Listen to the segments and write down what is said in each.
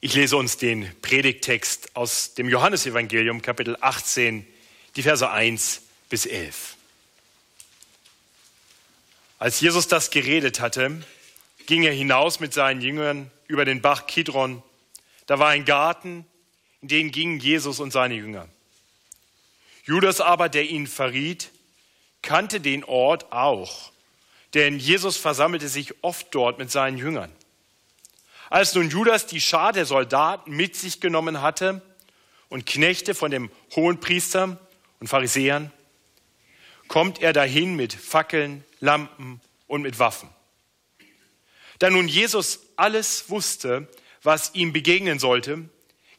Ich lese uns den Predigttext aus dem Johannesevangelium, Kapitel 18, die Verse 1 bis 11. Als Jesus das geredet hatte, ging er hinaus mit seinen Jüngern über den Bach Kidron. Da war ein Garten, in den gingen Jesus und seine Jünger. Judas aber, der ihn verriet, kannte den Ort auch, denn Jesus versammelte sich oft dort mit seinen Jüngern. Als nun Judas die Schar der Soldaten mit sich genommen hatte und Knechte von dem Hohenpriester und Pharisäern, kommt er dahin mit Fackeln, Lampen und mit Waffen. Da nun Jesus alles wusste, was ihm begegnen sollte,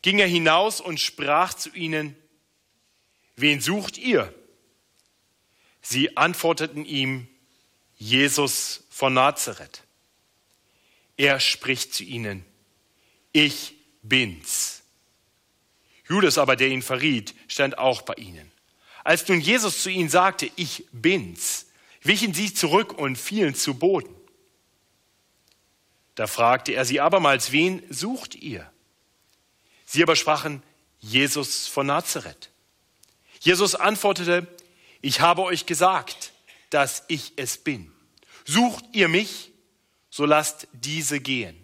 ging er hinaus und sprach zu ihnen, wen sucht ihr? Sie antworteten ihm, Jesus von Nazareth. Er spricht zu ihnen, ich bin's. Judas aber, der ihn verriet, stand auch bei ihnen. Als nun Jesus zu ihnen sagte, ich bin's, wichen sie zurück und fielen zu Boden. Da fragte er sie abermals, wen sucht ihr? Sie aber sprachen, Jesus von Nazareth. Jesus antwortete, ich habe euch gesagt, dass ich es bin. Sucht ihr mich? So lasst diese gehen.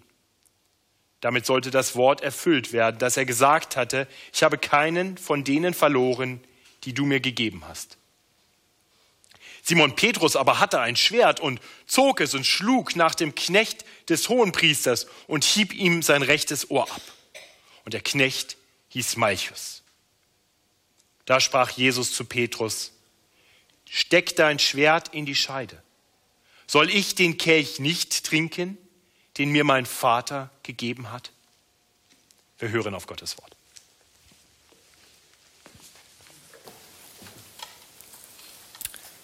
Damit sollte das Wort erfüllt werden, dass er gesagt hatte, ich habe keinen von denen verloren, die du mir gegeben hast. Simon Petrus aber hatte ein Schwert und zog es und schlug nach dem Knecht des Hohenpriesters und hieb ihm sein rechtes Ohr ab. Und der Knecht hieß Malchus. Da sprach Jesus zu Petrus, steck dein Schwert in die Scheide. Soll ich den Kelch nicht trinken, den mir mein Vater gegeben hat? Wir hören auf Gottes Wort.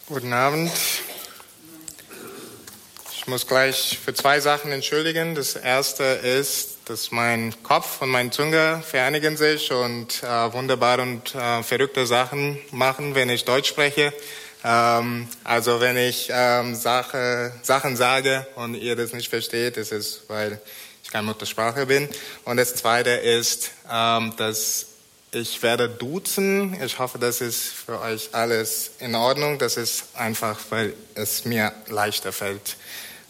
Guten Abend. Ich muss gleich für zwei Sachen entschuldigen. Das erste ist, dass mein Kopf und mein Zunge vereinigen sich und äh, wunderbare und äh, verrückte Sachen machen, wenn ich Deutsch spreche. Ähm, also wenn ich ähm, Sache, Sachen sage und ihr das nicht versteht, ist es, weil ich keine Muttersprache bin. Und das Zweite ist, ähm, dass ich werde duzen. Ich hoffe, das ist für euch alles in Ordnung. Das ist einfach, weil es mir leichter fällt.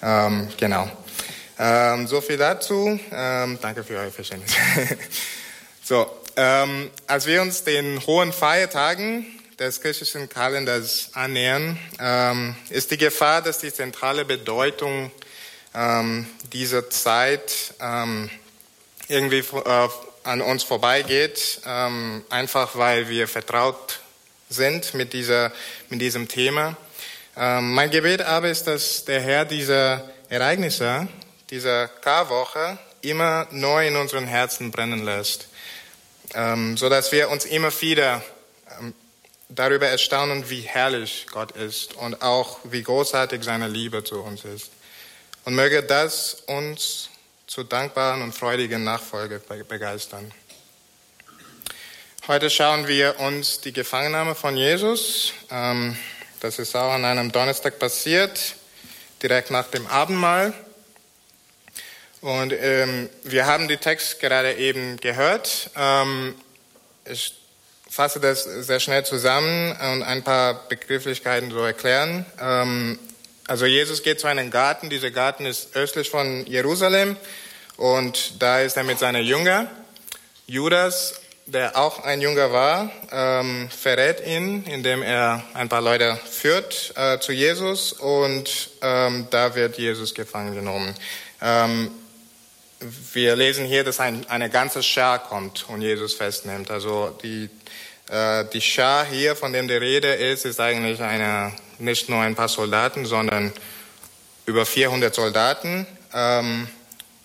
Ähm, genau. Ähm, so viel dazu. Ähm, danke für euer Verständnis. so, ähm, als wir uns den hohen Feiertagen des griechischen Kalenders annähern, ähm, ist die Gefahr, dass die zentrale Bedeutung ähm, dieser Zeit ähm, irgendwie äh, an uns vorbeigeht, einfach weil wir vertraut sind mit, dieser, mit diesem Thema. Mein Gebet aber ist, dass der Herr diese Ereignisse, dieser Karwoche, immer neu in unseren Herzen brennen lässt, ähm, so dass wir uns immer wieder darüber erstaunen, wie herrlich Gott ist und auch wie großartig seine Liebe zu uns ist. Und möge das uns zu dankbaren und freudigen Nachfolge begeistern. Heute schauen wir uns die Gefangennahme von Jesus. Ähm, das ist auch an einem Donnerstag passiert, direkt nach dem Abendmahl. Und ähm, wir haben die Text gerade eben gehört. Ähm, ich fasse das sehr schnell zusammen und ein paar Begrifflichkeiten so erklären. Ähm, also Jesus geht zu einem Garten. Dieser Garten ist östlich von Jerusalem und da ist er mit seiner Jünger. Judas, der auch ein Jünger war, ähm, verrät ihn, indem er ein paar Leute führt äh, zu Jesus und ähm, da wird Jesus gefangen genommen. Wir lesen hier, dass ein, eine ganze Schar kommt und Jesus festnimmt. Also die die Schar hier, von dem die Rede ist, ist eigentlich eine, nicht nur ein paar Soldaten, sondern über 400 Soldaten. Ähm,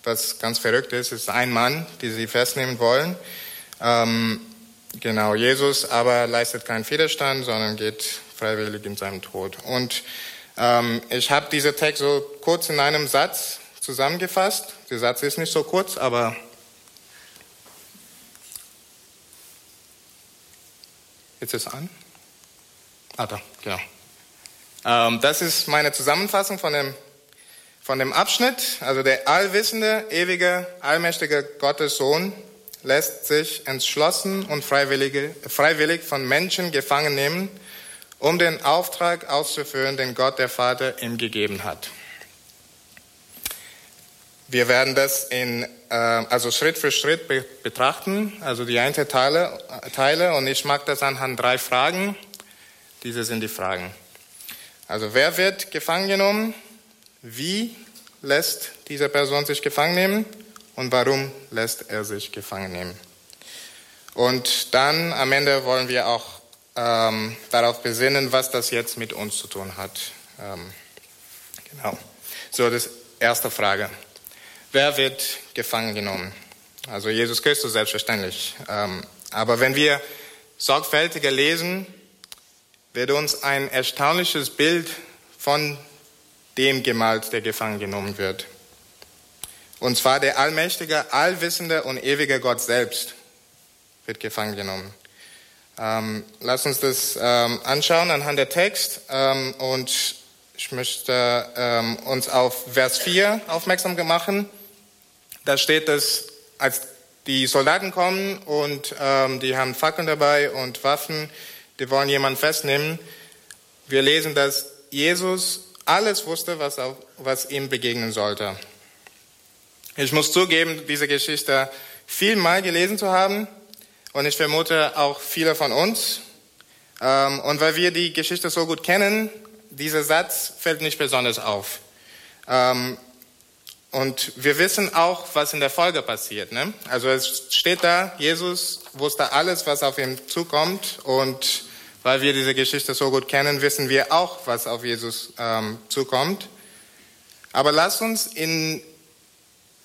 was ganz verrückt ist, ist ein Mann, die sie festnehmen wollen. Ähm, genau, Jesus aber leistet keinen Widerstand, sondern geht freiwillig in seinem Tod. Und ähm, ich habe diesen Text so kurz in einem Satz zusammengefasst. Der Satz ist nicht so kurz, aber ist es an? Ah, da, genau. Ähm, das ist meine Zusammenfassung von dem, von dem Abschnitt, also der allwissende, ewige, allmächtige Gottes Sohn lässt sich entschlossen und freiwillig, freiwillig von Menschen gefangen nehmen, um den Auftrag auszuführen, den Gott der Vater ihm gegeben hat. Wir werden das in, äh, also Schritt für Schritt be betrachten, also die einzelnen Teile, Teile, und ich mag das anhand drei Fragen. Diese sind die Fragen. Also wer wird gefangen genommen? Wie lässt diese Person sich gefangen nehmen? Und warum lässt er sich gefangen nehmen? Und dann am Ende wollen wir auch ähm, darauf besinnen, was das jetzt mit uns zu tun hat. Ähm, genau. So, das erste Frage. Wer wird gefangen genommen? Also Jesus Christus selbstverständlich. Ähm, aber wenn wir sorgfältiger lesen, wird uns ein erstaunliches Bild von dem gemalt, der gefangen genommen wird. Und zwar der allmächtige, allwissende und ewige Gott selbst wird gefangen genommen. Ähm, lass uns das ähm, anschauen anhand der Text. Ähm, und ich möchte ähm, uns auf Vers 4 aufmerksam machen. Da steht dass als die Soldaten kommen und ähm, die haben Fackeln dabei und Waffen, die wollen jemanden festnehmen. Wir lesen, dass Jesus alles wusste, was, auf, was ihm begegnen sollte. Ich muss zugeben, diese Geschichte viel mal gelesen zu haben und ich vermute auch viele von uns. Ähm, und weil wir die Geschichte so gut kennen, dieser Satz fällt nicht besonders auf. Ähm, und wir wissen auch, was in der Folge passiert. Ne? Also es steht da, Jesus wusste alles, was auf ihn zukommt. Und weil wir diese Geschichte so gut kennen, wissen wir auch, was auf Jesus ähm, zukommt. Aber lass uns in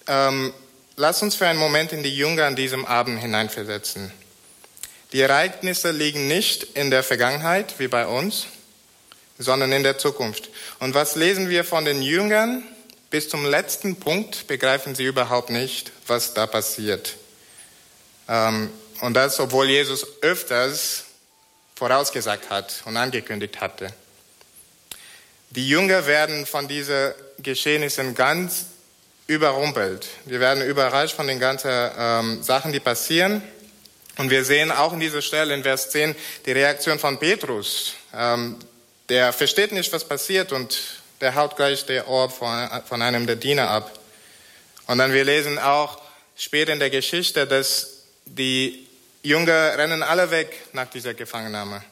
ähm, lass uns für einen Moment in die Jünger an diesem Abend hineinversetzen. Die Ereignisse liegen nicht in der Vergangenheit wie bei uns, sondern in der Zukunft. Und was lesen wir von den Jüngern? Bis zum letzten Punkt begreifen sie überhaupt nicht, was da passiert. Ähm, und das, obwohl Jesus öfters vorausgesagt hat und angekündigt hatte. Die Jünger werden von diesen Geschehnissen ganz überrumpelt. Wir werden überrascht von den ganzen ähm, Sachen, die passieren. Und wir sehen auch in dieser Stelle in Vers 10 die Reaktion von Petrus. Ähm, der versteht nicht, was passiert und der haut gleich der Ohr von, einem der Diener ab. Und dann wir lesen auch später in der Geschichte, dass die Jünger rennen alle weg nach dieser Gefangennahme.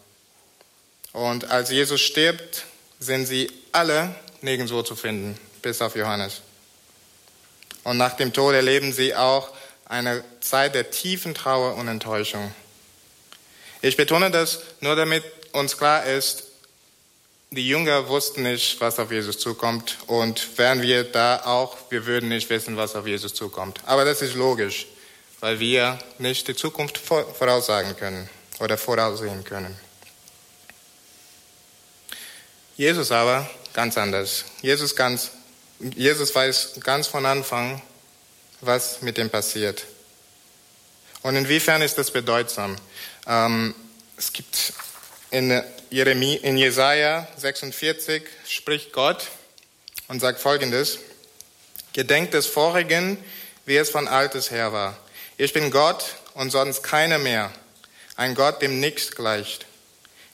Und als Jesus stirbt, sind sie alle nirgendwo zu finden, bis auf Johannes. Und nach dem Tod erleben sie auch eine Zeit der tiefen Trauer und Enttäuschung. Ich betone das nur, damit uns klar ist, die Jünger wussten nicht, was auf Jesus zukommt und wären wir da auch, wir würden nicht wissen, was auf Jesus zukommt. Aber das ist logisch, weil wir nicht die Zukunft voraussagen können oder voraussehen können. Jesus aber ganz anders. Jesus, ganz, Jesus weiß ganz von Anfang, was mit ihm passiert. Und inwiefern ist das bedeutsam? Ähm, es gibt in, Jeremie, in Jesaja 46 spricht Gott und sagt folgendes: Gedenkt des Vorigen, wie es von Altes her war. Ich bin Gott und sonst keiner mehr, ein Gott, dem nichts gleicht.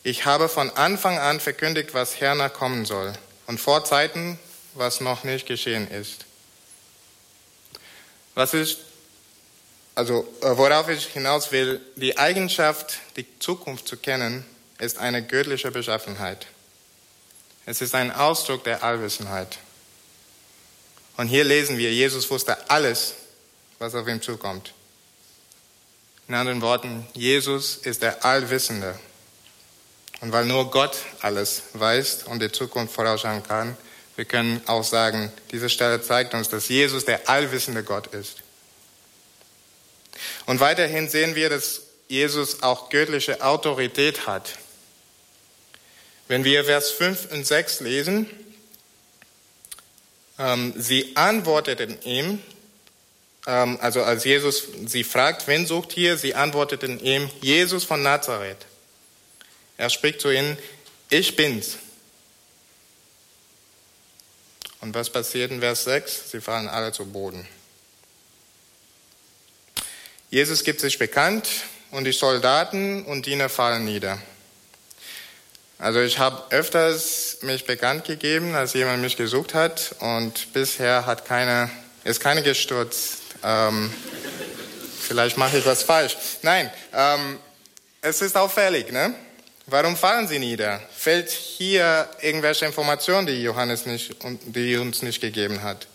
Ich habe von Anfang an verkündigt, was hernach kommen soll und vor Zeiten, was noch nicht geschehen ist. Was ist, also äh, worauf ich hinaus will, die Eigenschaft, die Zukunft zu kennen, ist eine göttliche Beschaffenheit. Es ist ein Ausdruck der Allwissenheit. Und hier lesen wir, Jesus wusste alles, was auf ihm zukommt. In anderen Worten, Jesus ist der Allwissende. Und weil nur Gott alles weiß und die Zukunft vorausschauen kann, wir können auch sagen, diese Stelle zeigt uns, dass Jesus der allwissende Gott ist. Und weiterhin sehen wir, dass Jesus auch göttliche Autorität hat. Wenn wir Vers 5 und 6 lesen, ähm, sie antworteten ihm, ähm, also als Jesus sie fragt, wen sucht hier, sie antworteten ihm, Jesus von Nazareth. Er spricht zu ihnen, ich bin's. Und was passiert in Vers 6? Sie fallen alle zu Boden. Jesus gibt sich bekannt und die Soldaten und Diener fallen nieder. Also ich habe öfters mich bekannt gegeben, als jemand mich gesucht hat und bisher hat keine, ist keine gestürzt. Ähm, vielleicht mache ich was falsch. Nein, ähm, es ist auffällig, ne? Warum fallen sie nieder? Fällt hier irgendwelche Informationen, die Johannes nicht, die uns nicht gegeben hat?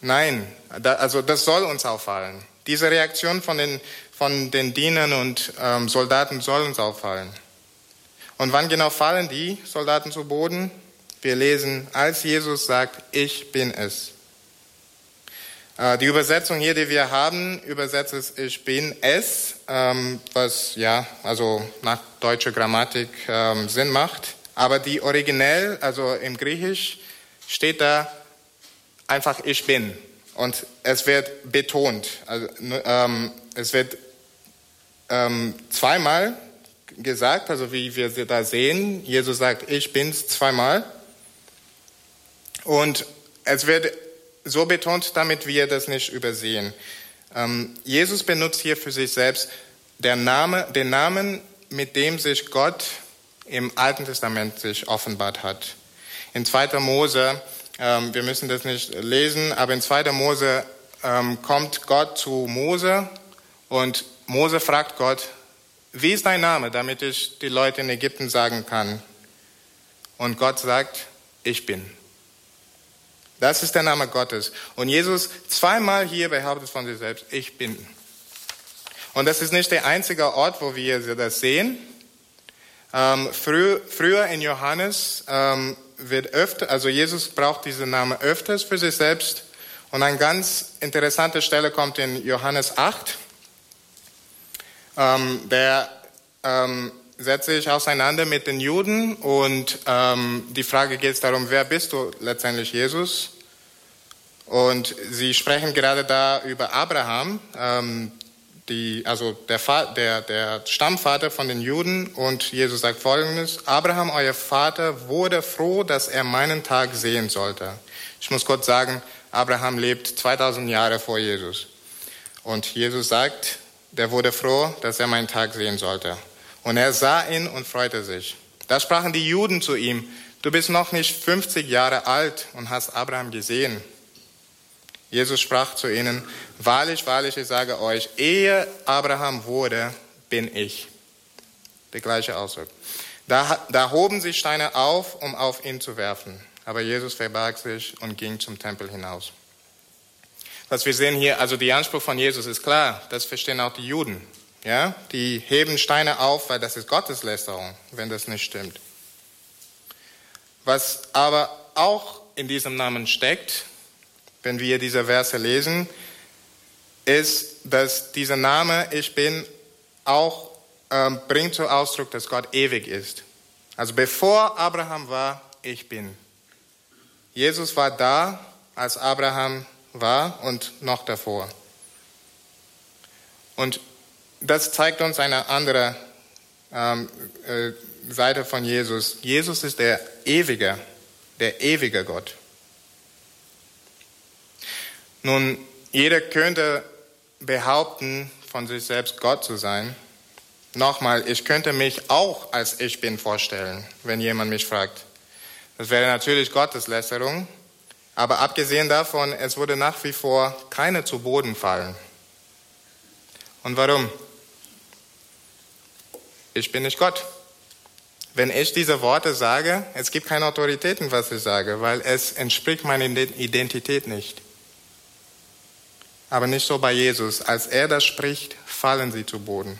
Nein, da, also das soll uns auffallen. Diese Reaktion von den, von den Dienern und ähm, Soldaten soll uns auffallen. Und wann genau fallen die Soldaten zu Boden? Wir lesen, als Jesus sagt, ich bin es. Äh, die Übersetzung hier, die wir haben, übersetzt es Ich bin es, ähm, was ja, also nach deutscher Grammatik ähm, Sinn macht. Aber die originell, also im Griechisch, steht da einfach Ich bin. Und es wird betont. Also, ähm, es wird zweimal gesagt, also wie wir da sehen. Jesus sagt, ich bin's zweimal. Und es wird so betont, damit wir das nicht übersehen. Ähm, Jesus benutzt hier für sich selbst Name, den Namen, mit dem sich Gott im Alten Testament sich offenbart hat. In 2. Mose, ähm, wir müssen das nicht lesen, aber in 2. Mose ähm, kommt Gott zu Mose und Mose fragt Gott, wie ist dein Name, damit ich die Leute in Ägypten sagen kann? Und Gott sagt, ich bin. Das ist der Name Gottes. Und Jesus zweimal hier behauptet von sich selbst, ich bin. Und das ist nicht der einzige Ort, wo wir das sehen. Ähm, früh, früher in Johannes ähm, wird öfter, also Jesus braucht diesen Namen öfters für sich selbst. Und eine ganz interessante Stelle kommt in Johannes 8. Ähm, der ähm, setzt sich auseinander mit den Juden und ähm, die Frage geht darum, wer bist du letztendlich, Jesus? Und sie sprechen gerade da über Abraham, ähm, die, also der, der, der Stammvater von den Juden. Und Jesus sagt folgendes, Abraham, euer Vater, wurde froh, dass er meinen Tag sehen sollte. Ich muss kurz sagen, Abraham lebt 2000 Jahre vor Jesus. Und Jesus sagt, der wurde froh, dass er meinen Tag sehen sollte. Und er sah ihn und freute sich. Da sprachen die Juden zu ihm, du bist noch nicht 50 Jahre alt und hast Abraham gesehen. Jesus sprach zu ihnen, wahrlich, wahrlich, ich sage euch, ehe Abraham wurde, bin ich. Der gleiche Ausdruck. Da, da hoben sie Steine auf, um auf ihn zu werfen. Aber Jesus verbarg sich und ging zum Tempel hinaus. Was wir sehen hier, also der Anspruch von Jesus ist klar, das verstehen auch die Juden. Ja, die heben Steine auf, weil das ist Gotteslästerung, wenn das nicht stimmt. Was aber auch in diesem Namen steckt, wenn wir diese Verse lesen, ist, dass dieser Name Ich bin auch ähm, bringt zum Ausdruck, dass Gott ewig ist. Also bevor Abraham war, ich bin. Jesus war da, als Abraham war und noch davor. Und das zeigt uns eine andere ähm, äh, Seite von Jesus. Jesus ist der ewige, der ewige Gott. Nun, jeder könnte behaupten, von sich selbst Gott zu sein. Nochmal, ich könnte mich auch als ich bin vorstellen, wenn jemand mich fragt. Das wäre natürlich Gotteslästerung, aber abgesehen davon, es würde nach wie vor keine zu Boden fallen. Und warum? Ich bin nicht Gott. Wenn ich diese Worte sage, es gibt keine Autoritäten, was ich sage, weil es entspricht meiner Identität nicht. Aber nicht so bei Jesus. Als er das spricht, fallen sie zu Boden.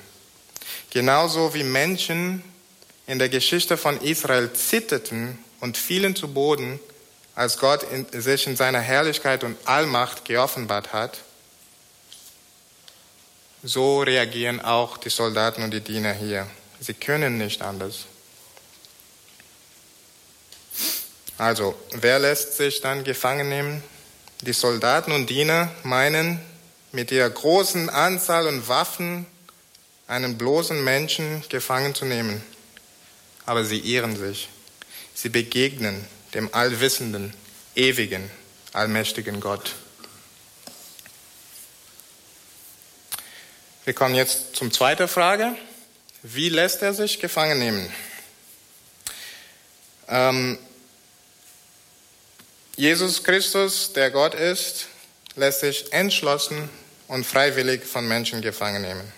Genauso wie Menschen in der Geschichte von Israel zitterten und fielen zu Boden, als Gott in, sich in seiner Herrlichkeit und Allmacht geoffenbart hat, so reagieren auch die Soldaten und die Diener hier. Sie können nicht anders. Also, wer lässt sich dann gefangen nehmen? Die Soldaten und Diener meinen, mit ihrer großen Anzahl und Waffen einen bloßen Menschen gefangen zu nehmen. Aber sie irren sich. Sie begegnen dem allwissenden, ewigen, allmächtigen Gott. Wir kommen jetzt zum zweiten Frage. Wie lässt er sich gefangen nehmen? Ähm, Jesus Christus, der Gott ist, lässt sich entschlossen und freiwillig von Menschen gefangen nehmen.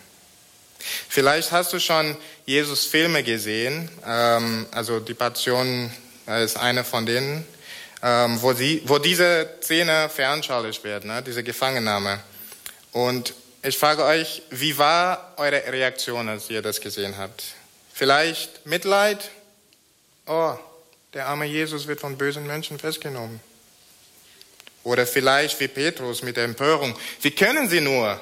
Vielleicht hast du schon Jesus Filme gesehen, ähm, also die Passion ist eine von denen, ähm, wo, sie, wo diese Szene veranschaulicht wird, ne, diese Gefangennahme. Und ich frage euch, wie war eure Reaktion, als ihr das gesehen habt? Vielleicht Mitleid? Oh, der arme Jesus wird von bösen Menschen festgenommen. Oder vielleicht wie Petrus mit der Empörung. Wie können sie nur?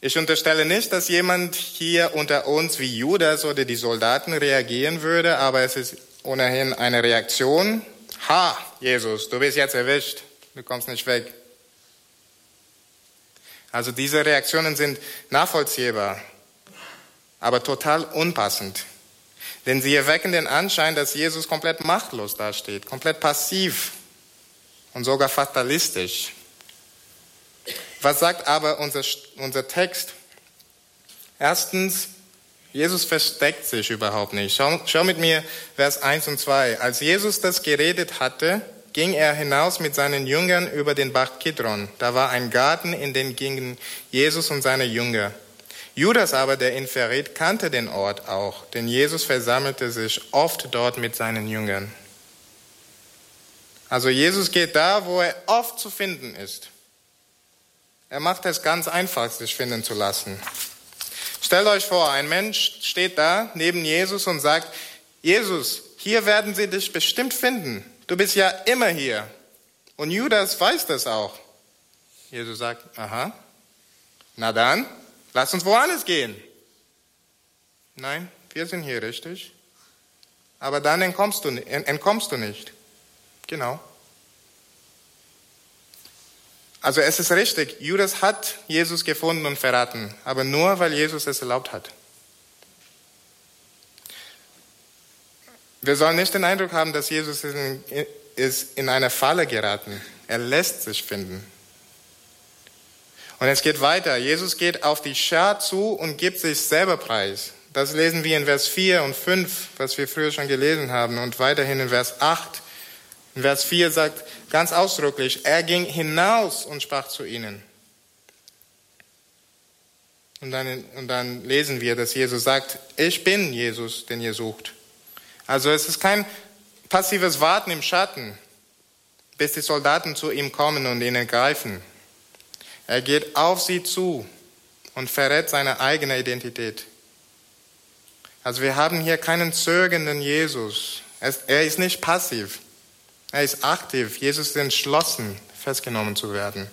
Ich unterstelle nicht, dass jemand hier unter uns wie Judas oder die Soldaten reagieren würde, aber es ist ohnehin eine Reaktion. Ha, Jesus, du bist jetzt erwischt, du kommst nicht weg. Also diese Reaktionen sind nachvollziehbar, aber total unpassend. Denn sie erwecken den Anschein, dass Jesus komplett machtlos dasteht, komplett passiv und sogar fatalistisch. Was sagt aber unser, unser Text? Erstens, Jesus versteckt sich überhaupt nicht. Schau, schau mit mir Vers 1 und 2. Als Jesus das geredet hatte, ging er hinaus mit seinen Jüngern über den Bach Kidron. Da war ein Garten, in den gingen Jesus und seine Jünger. Judas aber, der ihn verrät, kannte den Ort auch, denn Jesus versammelte sich oft dort mit seinen Jüngern. Also Jesus geht da, wo er oft zu finden ist. Er macht es ganz einfach, sich finden zu lassen. Stellt euch vor, ein Mensch steht da neben Jesus und sagt, Jesus, hier werden sie dich bestimmt finden. Du bist ja immer hier. Und Judas weiß das auch. Jesus sagt, aha, na dann, lass uns woanders gehen. Nein, wir sind hier richtig. Aber dann entkommst du, entkommst du nicht. Genau. Also es ist richtig, Judas hat Jesus gefunden und verraten, aber nur weil Jesus es erlaubt hat. Wir sollen nicht den Eindruck haben, dass Jesus ist in eine Falle geraten. Er lässt sich finden. Und es geht weiter. Jesus geht auf die Schar zu und gibt sich selber preis. Das lesen wir in Vers 4 und 5, was wir früher schon gelesen haben, und weiterhin in Vers 8. In Vers 4 sagt ganz ausdrücklich, er ging hinaus und sprach zu ihnen. Und dann, und dann lesen wir, dass Jesus sagt, ich bin Jesus, den ihr sucht. Also es ist kein passives Warten im Schatten, bis die Soldaten zu ihm kommen und ihn ergreifen. Er geht auf sie zu und verrät seine eigene Identität. Also wir haben hier keinen zögernden Jesus. Er ist nicht passiv. Er ist aktiv. Jesus ist entschlossen, festgenommen zu werden.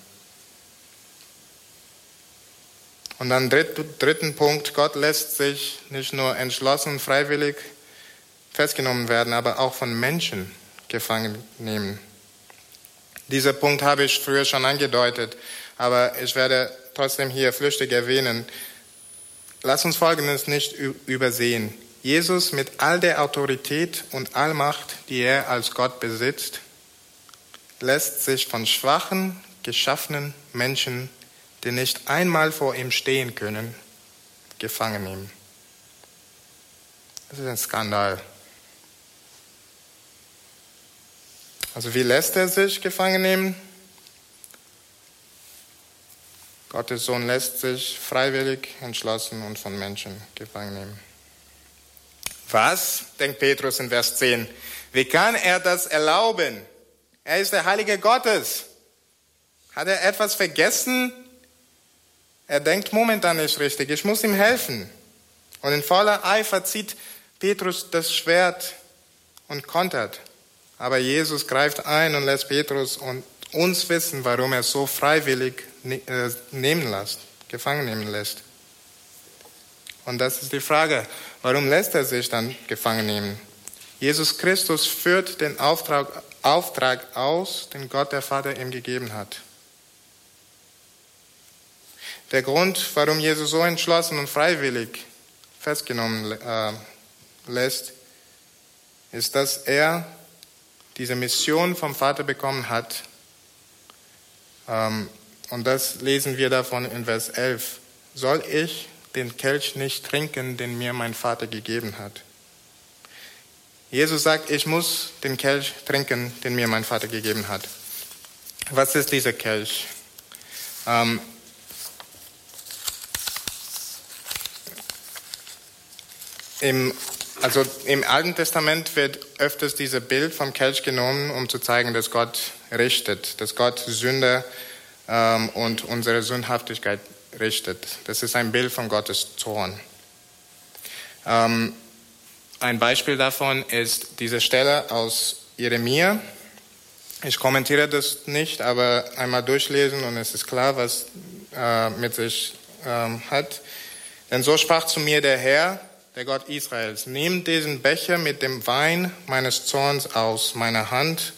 Und dann dritten Punkt, Gott lässt sich nicht nur entschlossen, freiwillig festgenommen werden, aber auch von Menschen gefangen nehmen. Dieser Punkt habe ich früher schon angedeutet, aber ich werde trotzdem hier flüchtig erwähnen. Lass uns Folgendes nicht übersehen. Jesus mit all der Autorität und Allmacht, die er als Gott besitzt, lässt sich von schwachen, geschaffenen Menschen, die nicht einmal vor ihm stehen können, gefangen nehmen. Das ist ein Skandal. Also wie lässt er sich gefangen nehmen? Gottes Sohn lässt sich freiwillig, entschlossen und von Menschen gefangen nehmen. Was, denkt Petrus in Vers 10, wie kann er das erlauben? Er ist der Heilige Gottes. Hat er etwas vergessen? Er denkt momentan nicht richtig. Ich muss ihm helfen. Und in voller Eifer zieht Petrus das Schwert und kontert. Aber Jesus greift ein und lässt Petrus und uns wissen, warum er so freiwillig äh, nehmen lässt, gefangen nehmen lässt. Und das ist die Frage, warum lässt er sich dann gefangen nehmen? Jesus Christus führt den Auftrag, Auftrag aus, den Gott der Vater ihm gegeben hat. Der Grund, warum Jesus so entschlossen und freiwillig festgenommen äh, lässt, ist, dass er diese Mission vom Vater bekommen hat. Ähm, und das lesen wir davon in Vers 11. Soll ich den Kelch nicht trinken, den mir mein Vater gegeben hat? Jesus sagt, ich muss den Kelch trinken, den mir mein Vater gegeben hat. Was ist dieser Kelch? Ähm, im, also im Alten Testament wird öfters dieses Bild vom Kelch genommen, um zu zeigen, dass Gott richtet, dass Gott Sünde ähm, und unsere Sündhaftigkeit richtet. Das ist ein Bild von Gottes Zorn. Ähm, ein Beispiel davon ist diese Stelle aus Jeremia. Ich kommentiere das nicht, aber einmal durchlesen und es ist klar, was äh, mit sich ähm, hat. Denn so sprach zu mir der Herr, der Gott Israels, nimm diesen Becher mit dem Wein meines Zorns aus meiner Hand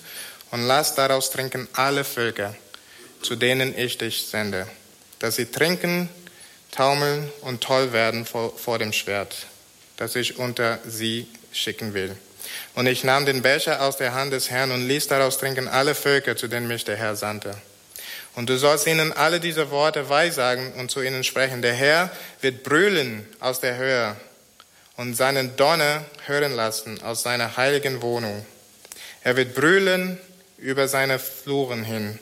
und lass daraus trinken alle Völker, zu denen ich dich sende, dass sie trinken, taumeln und toll werden vor, vor dem Schwert das ich unter sie schicken will. Und ich nahm den Becher aus der Hand des Herrn und ließ daraus trinken alle Völker, zu denen mich der Herr sandte. Und du sollst ihnen alle diese Worte weissagen und zu ihnen sprechen. Der Herr wird brüllen aus der Höhe und seinen Donner hören lassen aus seiner heiligen Wohnung. Er wird brüllen über seine Fluren hin.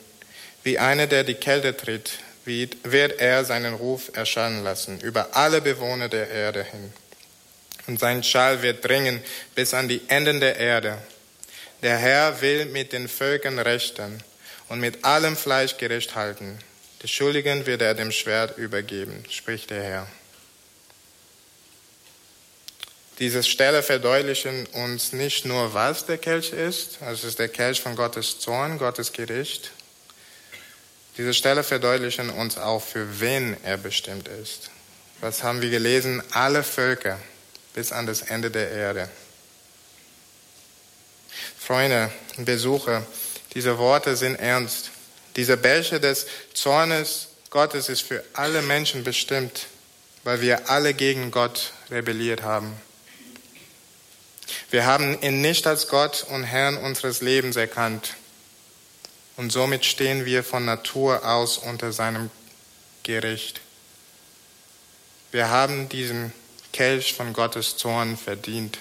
Wie einer, der die Kälte tritt, wird er seinen Ruf erschallen lassen über alle Bewohner der Erde hin und sein Schall wird dringen bis an die Enden der Erde. Der Herr will mit den Völkern rechten und mit allem Fleisch Gericht halten. Die Schuldigen wird er dem Schwert übergeben, spricht der Herr. Diese Stelle verdeutlichen uns nicht nur, was der Kelch ist, also es ist der Kelch von Gottes Zorn, Gottes Gericht. Diese Stelle verdeutlichen uns auch, für wen er bestimmt ist. Was haben wir gelesen? Alle Völker bis an das Ende der Erde. Freunde und Besucher, diese Worte sind ernst. Dieser Becher des Zornes Gottes ist für alle Menschen bestimmt, weil wir alle gegen Gott rebelliert haben. Wir haben ihn nicht als Gott und Herrn unseres Lebens erkannt. Und somit stehen wir von Natur aus unter seinem Gericht. Wir haben diesen Kelch von Gottes Zorn verdient.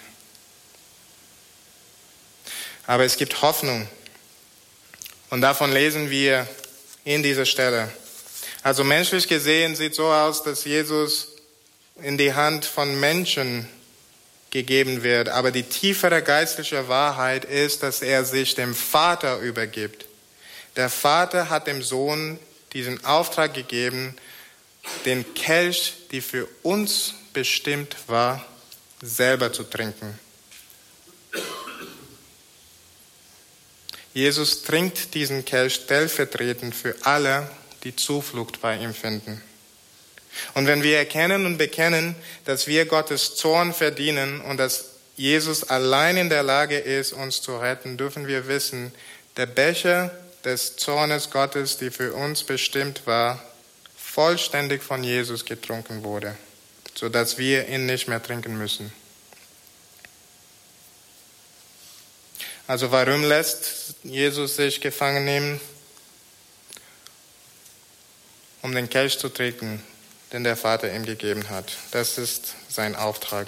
Aber es gibt Hoffnung. Und davon lesen wir in dieser Stelle. Also menschlich gesehen sieht so aus, dass Jesus in die Hand von Menschen gegeben wird. Aber die tiefere geistliche Wahrheit ist, dass er sich dem Vater übergibt. Der Vater hat dem Sohn diesen Auftrag gegeben, den Kelch, die für uns bestimmt war, selber zu trinken. Jesus trinkt diesen Kelch stellvertretend für alle, die Zuflucht bei ihm finden. Und wenn wir erkennen und bekennen, dass wir Gottes Zorn verdienen und dass Jesus allein in der Lage ist, uns zu retten, dürfen wir wissen, der Becher des Zornes Gottes, die für uns bestimmt war, vollständig von Jesus getrunken wurde sodass wir ihn nicht mehr trinken müssen. Also warum lässt Jesus sich gefangen nehmen? Um den Kelch zu trinken, den der Vater ihm gegeben hat. Das ist sein Auftrag.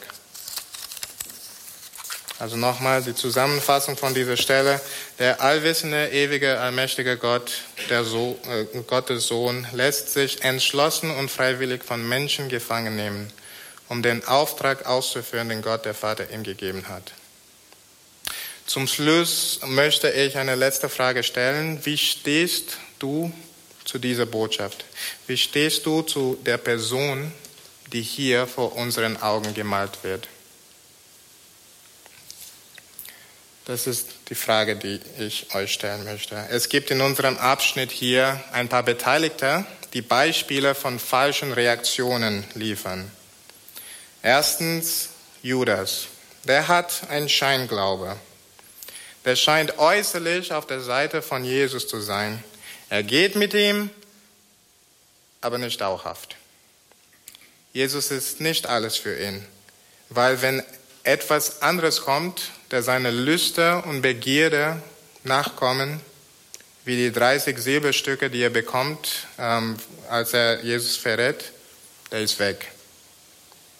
Also nochmal die Zusammenfassung von dieser Stelle. Der allwissende, ewige, allmächtige Gott, der so äh, Gottes Sohn, lässt sich entschlossen und freiwillig von Menschen gefangen nehmen, um den Auftrag auszuführen, den Gott, der Vater, ihm gegeben hat. Zum Schluss möchte ich eine letzte Frage stellen. Wie stehst du zu dieser Botschaft? Wie stehst du zu der Person, die hier vor unseren Augen gemalt wird? Das ist die Frage, die ich euch stellen möchte. Es gibt in unserem Abschnitt hier ein paar Beteiligte, die Beispiele von falschen Reaktionen liefern. Erstens Judas. Der hat einen Scheinglaube. Der scheint äußerlich auf der Seite von Jesus zu sein. Er geht mit ihm, aber nicht dauerhaft. Jesus ist nicht alles für ihn, weil wenn etwas anderes kommt, der seine Lüste und Begierde nachkommen, wie die 30 Silberstücke, die er bekommt, ähm, als er Jesus verrät, der ist weg.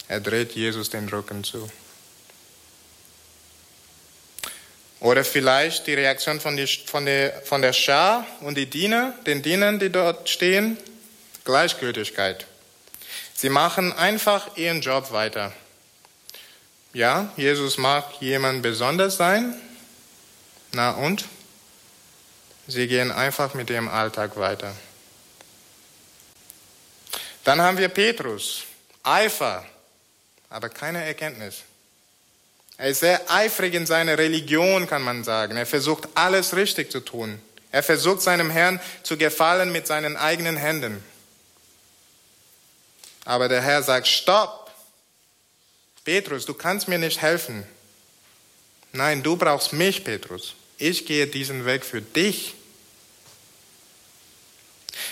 Er dreht Jesus den Rücken zu. Oder vielleicht die Reaktion von, die, von, der, von der Schar und die Diener, den Dienern, die dort stehen, Gleichgültigkeit. Sie machen einfach ihren Job weiter. Ja, Jesus mag jemand besonders sein. Na und? Sie gehen einfach mit ihrem Alltag weiter. Dann haben wir Petrus. Eifer, aber keine Erkenntnis. Er ist sehr eifrig in seiner Religion, kann man sagen. Er versucht alles richtig zu tun. Er versucht seinem Herrn zu gefallen mit seinen eigenen Händen. Aber der Herr sagt, stopp! Petrus, du kannst mir nicht helfen. Nein, du brauchst mich, Petrus. Ich gehe diesen Weg für dich.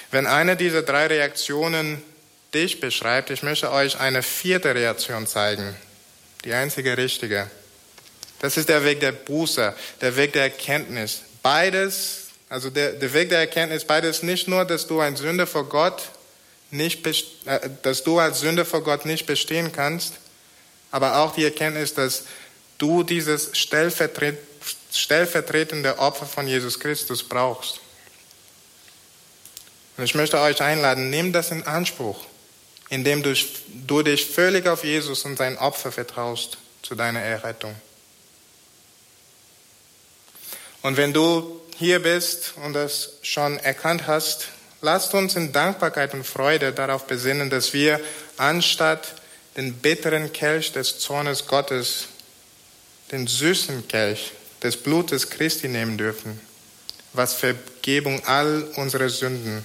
Wenn eine dieser drei Reaktionen dich beschreibt, ich möchte euch eine vierte Reaktion zeigen die einzige richtige. Das ist der Weg der Buße, der Weg der Erkenntnis. Beides, also der, der Weg der Erkenntnis, beides nicht nur, dass du ein Sünder vor Gott nicht, äh, dass du als Sünder vor Gott nicht bestehen kannst, aber auch die Erkenntnis, dass du dieses stellvertret, stellvertretende Opfer von Jesus Christus brauchst. Und ich möchte euch einladen, nehmt das in Anspruch indem du, du dich völlig auf Jesus und sein Opfer vertraust zu deiner Errettung. Und wenn du hier bist und das schon erkannt hast, lasst uns in Dankbarkeit und Freude darauf besinnen, dass wir anstatt den bitteren Kelch des Zornes Gottes, den süßen Kelch des Blutes Christi nehmen dürfen, was Vergebung all unserer Sünden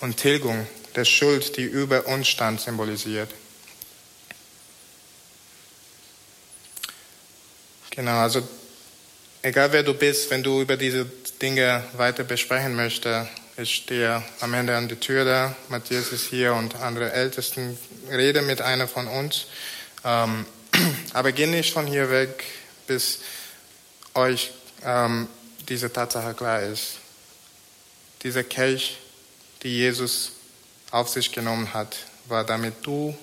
und Tilgung der Schuld, die über uns stand, symbolisiert. Genau, also egal wer du bist, wenn du über diese Dinge weiter besprechen möchtest, ich stehe am Ende an der Tür da, Matthias ist hier und andere Ältesten, rede mit einer von uns. Ähm, aber geh nicht von hier weg, bis euch ähm, diese Tatsache klar ist. Dieser Kelch, die Jesus auf sich genommen hat, war, damit du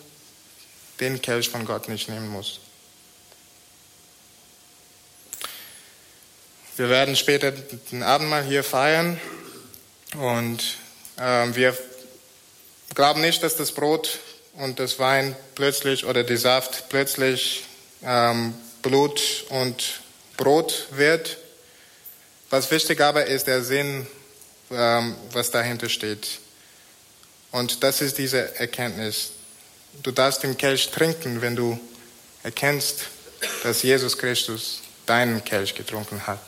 den Kelch von Gott nicht nehmen musst. Wir werden später den Abendmahl hier feiern und äh, wir glauben nicht, dass das Brot und das Wein plötzlich oder die Saft plötzlich ähm, Blut und Brot wird. Was wichtig aber ist der Sinn, ähm, was dahinter steht. Und das ist diese Erkenntnis. Du darfst den Kelch trinken, wenn du erkennst, dass Jesus Christus deinen Kelch getrunken hat.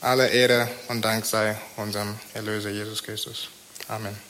Alle Ehre und Dank sei unserem Erlöser Jesus Christus. Amen.